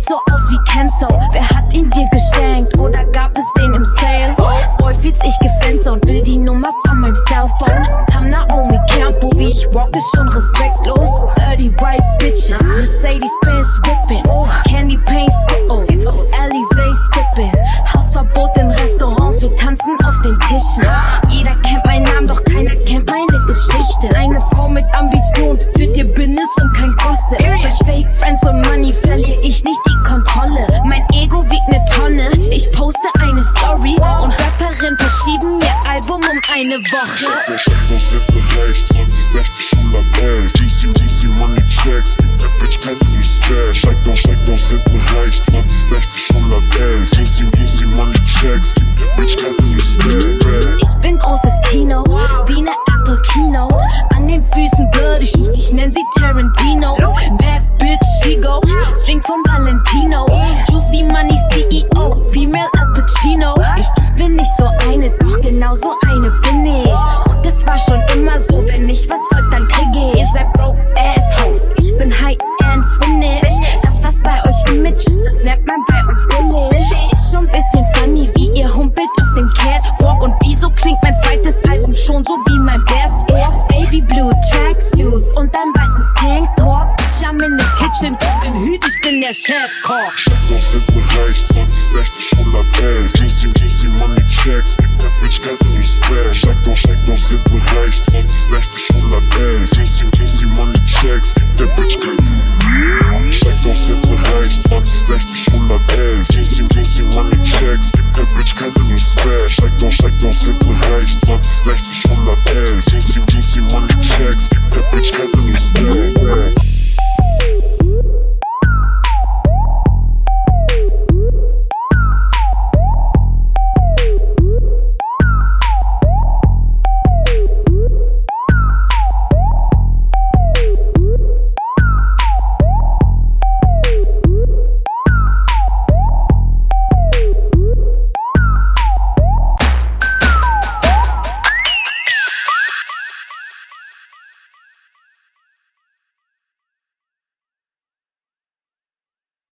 sieht so aus wie Kenzo. Wer hat ihn dir geschenkt oder gab es den im Sale? Boy, fühlt sich gefenst und will die Nummer von meinem Cellphone. Kam Naomi Campbell, wie ich walk, ist schon respektlos. Dirty white bitches, Mercedes-Benz whipping, Candy Paints, oh, Ellie's eine Woche. Der Scheck aus hinten rechts, 20, 60, 100 Bells. Juicy, juicy Money Tracks, gib der Bitch kein Respekt. Steigt aus, steigt aus hinten rechts, 20, 60, 100 Bells. Juicy, juicy Money Tracks, gib der Bitch kein Respekt. Ich bin großes Kino, wie ne Apple Keynote. An den Füßen Bloody Shoes, ich nenn sie Tarantino. Bad Bitch, she go, String von Valentino. Juicy gut, ich bin der Chefkoch. Chefkoch sind bereich, 100 L. Juicy, juicy Money Checks, gib der Bitch Geld und sind bereich, 100 Juicy, juicy Money Checks, gib Bitch 100 Money Checks, 100 Money Checks, Bitch